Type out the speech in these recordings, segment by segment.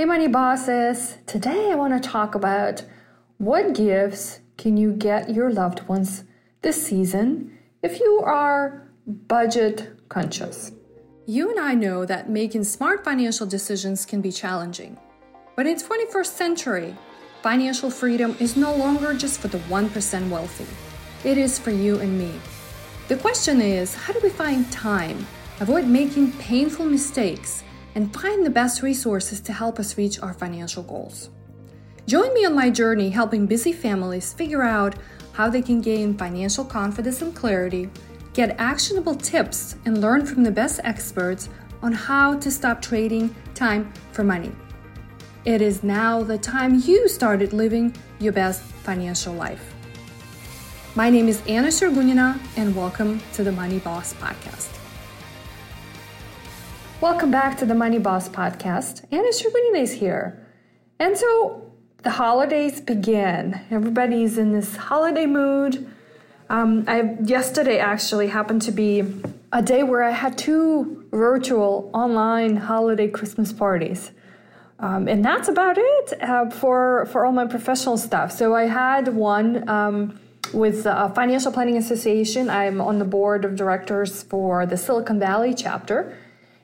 Hey, money bosses. Today I want to talk about what gifts can you get your loved ones this season if you are budget conscious. You and I know that making smart financial decisions can be challenging. But in 21st century, financial freedom is no longer just for the 1% wealthy. It is for you and me. The question is, how do we find time, avoid making painful mistakes, and find the best resources to help us reach our financial goals. Join me on my journey helping busy families figure out how they can gain financial confidence and clarity, get actionable tips, and learn from the best experts on how to stop trading time for money. It is now the time you started living your best financial life. My name is Anna Sergunina, and welcome to the Money Boss Podcast. Welcome back to the Money Boss podcast. Anna Sergunina is here. And so the holidays begin. Everybody's in this holiday mood. Um, I yesterday actually happened to be a day where I had two virtual online holiday Christmas parties. Um, and that's about it uh, for for all my professional stuff. So I had one um, with the Financial Planning Association. I'm on the board of directors for the Silicon Valley chapter.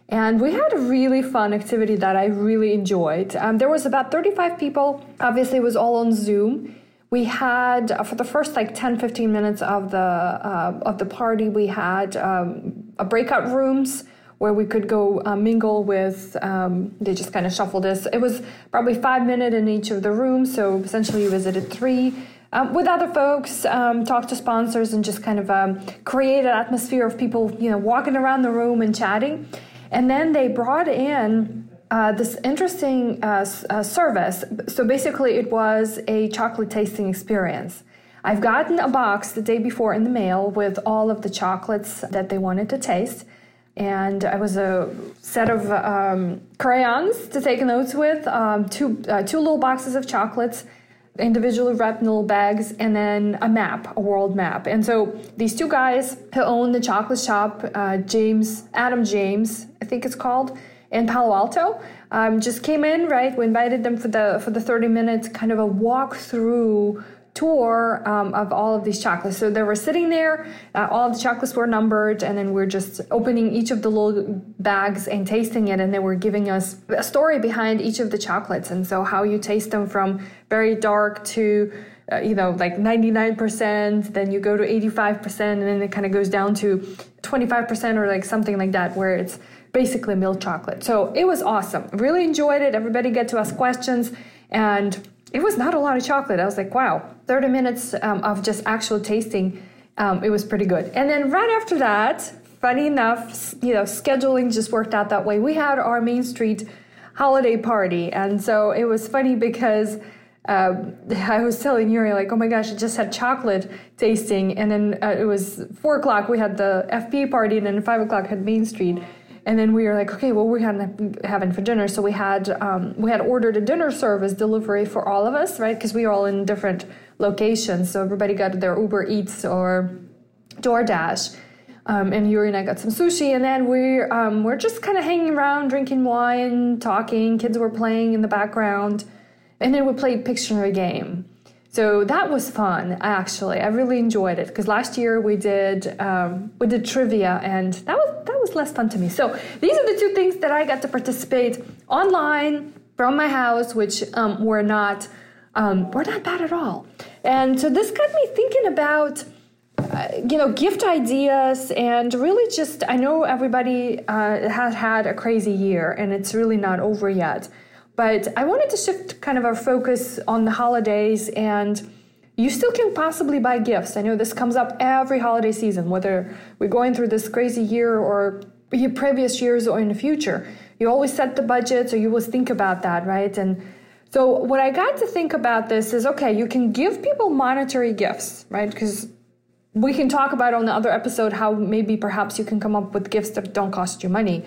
And we had a really fun activity that I really enjoyed. Um, there was about 35 people. Obviously, it was all on Zoom. We had uh, for the first like 10, 15 minutes of the uh, of the party, we had um, a breakout rooms where we could go uh, mingle with. Um, they just kind of shuffled us. It was probably five minutes in each of the rooms, so essentially you visited three. Um, with other folks, um, talk to sponsors, and just kind of um, create an atmosphere of people, you know, walking around the room and chatting. And then they brought in uh, this interesting uh, uh, service. So basically, it was a chocolate tasting experience. I've gotten a box the day before in the mail with all of the chocolates that they wanted to taste. And I was a set of um, crayons to take notes with, um, two, uh, two little boxes of chocolates, individually wrapped little bags, and then a map, a world map. And so these two guys who own the chocolate shop, uh, James, Adam James, I think it's called, in Palo Alto, um, just came in. Right, we invited them for the for the thirty minutes kind of a walk through tour um, of all of these chocolates. So they were sitting there, uh, all of the chocolates were numbered, and then we're just opening each of the little bags and tasting it, and they were giving us a story behind each of the chocolates, and so how you taste them from very dark to uh, you know like 99% then you go to 85% and then it kind of goes down to 25% or like something like that where it's basically milk chocolate. So it was awesome. Really enjoyed it. Everybody get to ask questions and it was not a lot of chocolate. I was like, wow, 30 minutes um, of just actual tasting. Um, it was pretty good. And then right after that, funny enough, you know, scheduling just worked out that way. We had our Main Street holiday party. And so it was funny because um, I was telling Yuri, like, oh my gosh, I just had chocolate tasting. And then uh, it was four o'clock, we had the FP party, and then five o'clock had Main Street and then we were like, okay, well, we're having for dinner. So we had um, we had ordered a dinner service delivery for all of us, right? Because we were all in different locations, so everybody got their Uber Eats or DoorDash. Um, and Yuri and I got some sushi, and then we're um, we're just kind of hanging around, drinking wine, talking. Kids were playing in the background, and then we played Pictionary game. So that was fun, actually. I really enjoyed it because last year we did um, we did trivia, and that was that was less fun to me. So these are the two things that I got to participate online from my house, which um, were not um, were not bad at all. And so this got me thinking about. Uh, you know, gift ideas, and really just I know everybody uh, has had a crazy year, and it's really not over yet. But I wanted to shift kind of our focus on the holidays and you still can possibly buy gifts. I know this comes up every holiday season, whether we're going through this crazy year or previous years or in the future. You always set the budget, so you always think about that, right? And so what I got to think about this is okay, you can give people monetary gifts, right? Because we can talk about on the other episode how maybe perhaps you can come up with gifts that don't cost you money.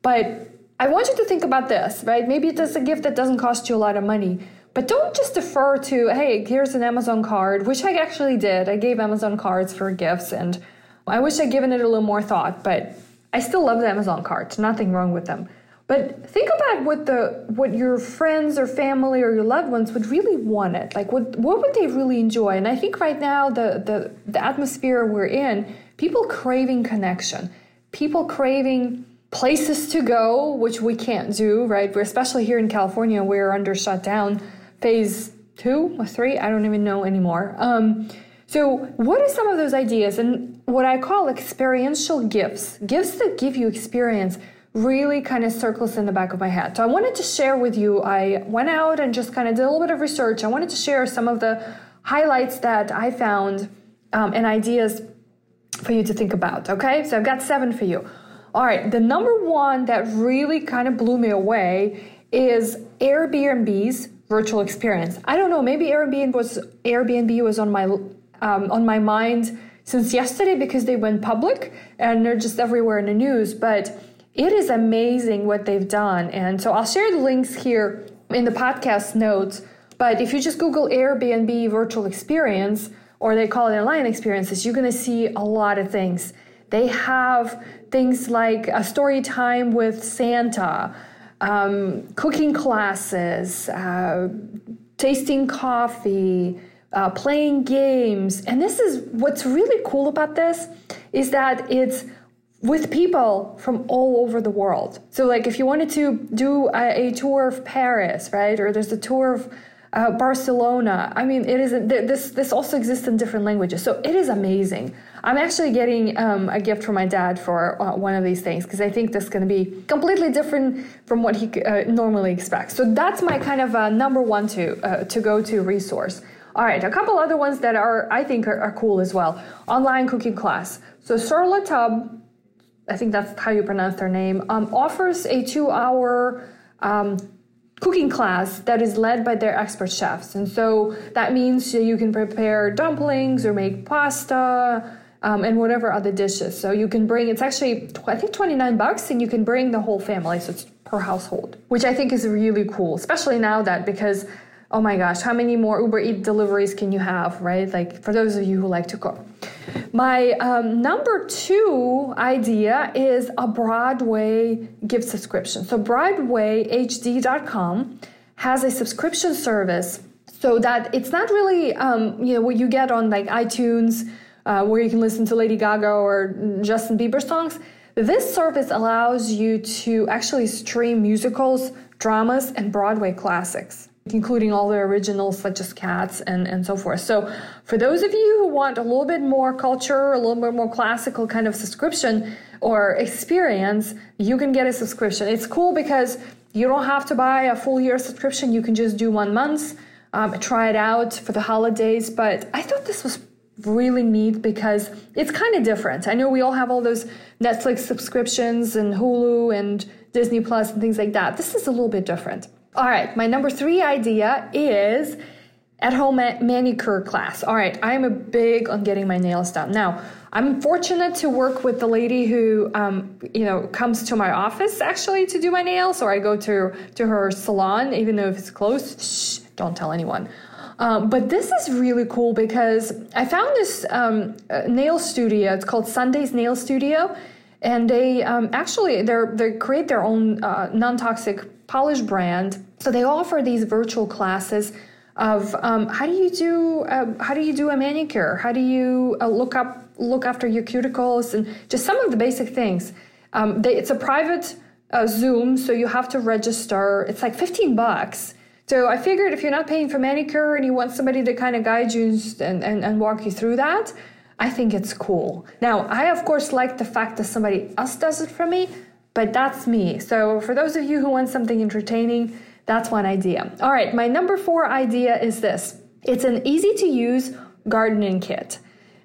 But I want you to think about this, right? Maybe it's a gift that doesn't cost you a lot of money, but don't just defer to, hey, here's an Amazon card, which I actually did. I gave Amazon cards for gifts, and I wish I'd given it a little more thought, but I still love the Amazon cards, nothing wrong with them. But think about what the what your friends or family or your loved ones would really want it. Like what what would they really enjoy? And I think right now the the, the atmosphere we're in, people craving connection, people craving places to go, which we can't do, right? We're especially here in California, we're under shutdown phase two or three. I don't even know anymore. Um, so, what are some of those ideas? And what I call experiential gifts, gifts that give you experience really kind of circles in the back of my head. So I wanted to share with you, I went out and just kind of did a little bit of research. I wanted to share some of the highlights that I found um, and ideas for you to think about. Okay, so I've got seven for you. All right, the number one that really kind of blew me away is Airbnb's virtual experience. I don't know, maybe Airbnb was Airbnb was on my um, on my mind since yesterday because they went public and they're just everywhere in the news, but it is amazing what they've done. And so I'll share the links here in the podcast notes. But if you just Google Airbnb virtual experience, or they call it online experiences, you're going to see a lot of things. They have things like a story time with Santa, um, cooking classes, uh, tasting coffee, uh, playing games. And this is what's really cool about this is that it's with people from all over the world. So, like, if you wanted to do a, a tour of Paris, right, or there's a tour of uh, Barcelona. I mean, it is this. This also exists in different languages, so it is amazing. I'm actually getting um, a gift from my dad for uh, one of these things because I think this is going to be completely different from what he uh, normally expects. So that's my kind of uh, number one to uh, to go to resource. All right, a couple other ones that are I think are, are cool as well. Online cooking class. So Sur La Table I think that's how you pronounce their name, um, offers a two hour um, cooking class that is led by their expert chefs. And so that means you can prepare dumplings or make pasta. Um, and whatever other dishes. So you can bring, it's actually, I think 29 bucks, and you can bring the whole family. So it's per household, which I think is really cool, especially now that because oh my gosh, how many more Uber Eat deliveries can you have, right? Like for those of you who like to cook. My um, number two idea is a Broadway gift subscription. So, BroadwayHD.com has a subscription service so that it's not really, um, you know, what you get on like iTunes, uh, where you can listen to Lady Gaga or Justin Bieber songs. This service allows you to actually stream musicals, dramas, and Broadway classics including all the originals such as cats and, and so forth. So for those of you who want a little bit more culture, a little bit more classical kind of subscription or experience, you can get a subscription. It's cool because you don't have to buy a full year subscription. You can just do one month, um, try it out for the holidays. But I thought this was really neat because it's kind of different. I know we all have all those Netflix subscriptions and Hulu and Disney Plus and things like that. This is a little bit different. All right, my number three idea is at home manicure class. All right, I'm a big on getting my nails done. Now, I'm fortunate to work with the lady who, um, you know, comes to my office actually to do my nails, or I go to to her salon, even though if it's closed. Shh, don't tell anyone. Um, but this is really cool because I found this um, nail studio. It's called Sunday's Nail Studio, and they um, actually they they create their own uh, non-toxic polish brand. So they offer these virtual classes of um, how do you do uh, how do you do a manicure? How do you uh, look up look after your cuticles and just some of the basic things. Um, they, it's a private uh, Zoom, so you have to register. It's like fifteen bucks. So I figured if you're not paying for manicure and you want somebody to kind of guide you and, and, and walk you through that, I think it's cool. Now, I of course like the fact that somebody else does it for me, but that's me. So for those of you who want something entertaining, that's one idea. All right, my number four idea is this it's an easy to use gardening kit.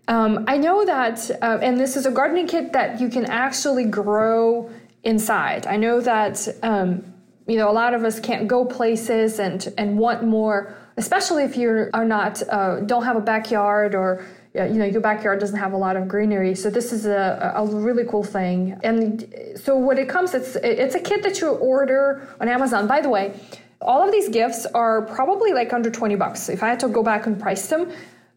Um, I know that, uh, and this is a gardening kit that you can actually grow inside. I know that um, you know a lot of us can't go places and and want more, especially if you are not uh, don't have a backyard or you know your backyard doesn't have a lot of greenery. So this is a, a really cool thing. And so when it comes it's it's a kit that you order on amazon. By the way all of these gifts are probably like under 20 bucks. If i had to go back and price them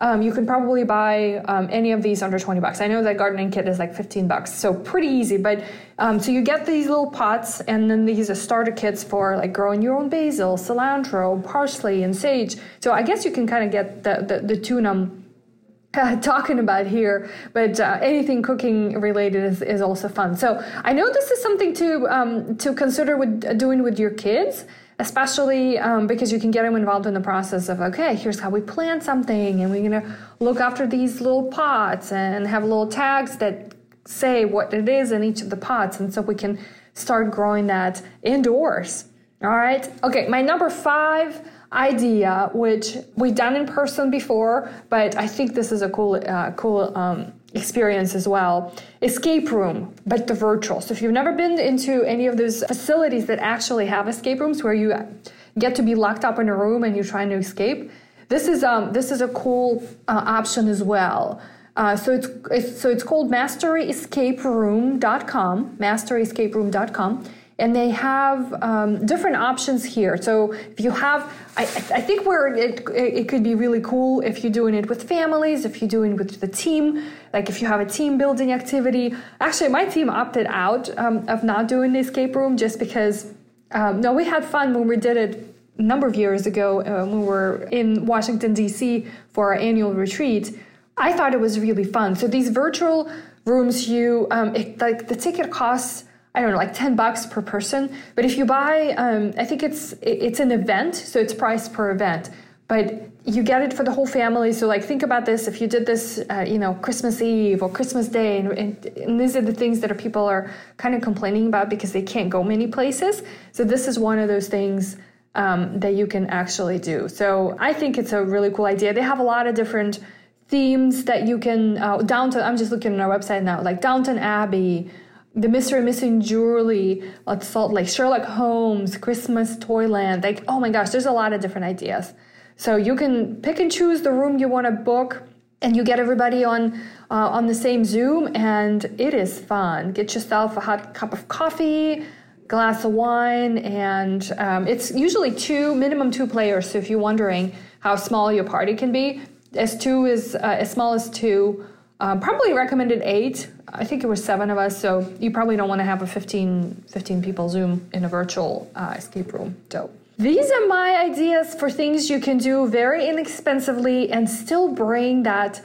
um, you can probably buy um, any of these under 20 bucks. I know that gardening kit is like 15 bucks, so pretty easy. But um, so you get these little pots, and then these are starter kits for like growing your own basil, cilantro, parsley, and sage. So I guess you can kind of get the, the, the I'm uh, talking about here, but uh, anything cooking related is, is also fun. So I know this is something to um, to consider with doing with your kids especially um, because you can get them involved in the process of okay here's how we plant something and we're going to look after these little pots and have little tags that say what it is in each of the pots and so we can start growing that indoors. All right? Okay my number five idea which we've done in person before but i think this is a cool uh, cool um, experience as well. Escape room, but the virtual. So if you've never been into any of those facilities that actually have escape rooms where you get to be locked up in a room and you're trying to escape, this is um, this is a cool uh, option as well. Uh, so it's, it's so it's called mysteryescaperoom.com, mysteryescaperoom.com and they have um, different options here. So if you have, I, I think where it, it could be really cool if you're doing it with families, if you're doing it with the team, like if you have a team building activity. Actually, my team opted out um, of not doing the escape room just because. Um, no, we had fun when we did it a number of years ago uh, when we were in Washington D.C. for our annual retreat. I thought it was really fun. So these virtual rooms, you um, it, like the ticket costs I don't know, like 10 bucks per person. But if you buy, um, I think it's it's an event, so it's priced per event. But you get it for the whole family. So like think about this: if you did this, uh, you know, Christmas Eve or Christmas Day, and, and, and these are the things that people are kind of complaining about because they can't go many places. So this is one of those things. Um, that you can actually do. So I think it's a really cool idea. They have a lot of different themes that you can uh, Downton. I'm just looking on our website now, like Downton Abbey, the mystery missing jewelry at Salt Lake, Sherlock Holmes, Christmas Toyland. Like, oh my gosh, there's a lot of different ideas. So you can pick and choose the room you want to book, and you get everybody on uh, on the same Zoom, and it is fun. Get yourself a hot cup of coffee, glass of wine, and um, it's usually two minimum two players. So if you're wondering how small your party can be, as two is uh, as small as two. Um, probably recommended eight I think it was seven of us, so you probably don't want to have a 15, 15 people Zoom in a virtual uh, escape room. So these are my ideas for things you can do very inexpensively and still bring that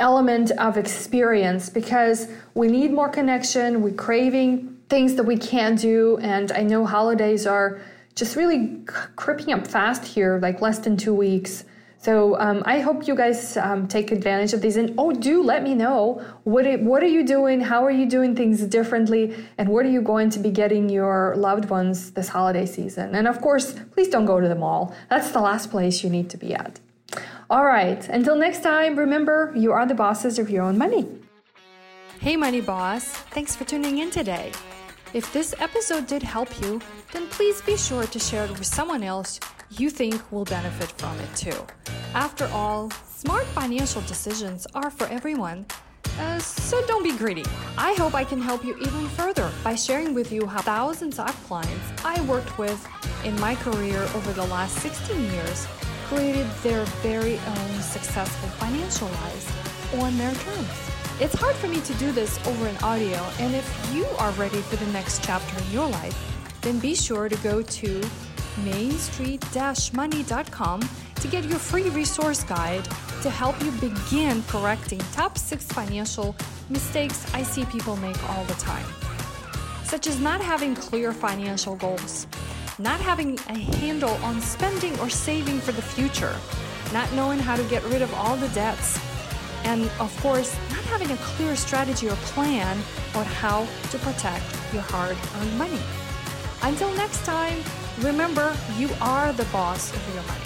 element of experience because we need more connection, we're craving things that we can't do, and I know holidays are just really creeping up fast here, like less than two weeks. So um, I hope you guys um, take advantage of these. And oh, do let me know what it, what are you doing? How are you doing things differently? And what are you going to be getting your loved ones this holiday season? And of course, please don't go to the mall. That's the last place you need to be at. All right. Until next time, remember you are the bosses of your own money. Hey, Money Boss. Thanks for tuning in today. If this episode did help you, then please be sure to share it with someone else you think will benefit from it too. After all, smart financial decisions are for everyone. Uh, so don't be greedy. I hope I can help you even further by sharing with you how thousands of clients I worked with in my career over the last 16 years created their very own successful financial lives on their terms. It's hard for me to do this over an audio, and if you are ready for the next chapter in your life, then be sure to go to mainstreet-money.com to get your free resource guide to help you begin correcting top six financial mistakes I see people make all the time, such as not having clear financial goals, not having a handle on spending or saving for the future, not knowing how to get rid of all the debts, and of course, not having a clear strategy or plan on how to protect your hard earned money. Until next time, remember you are the boss of your money.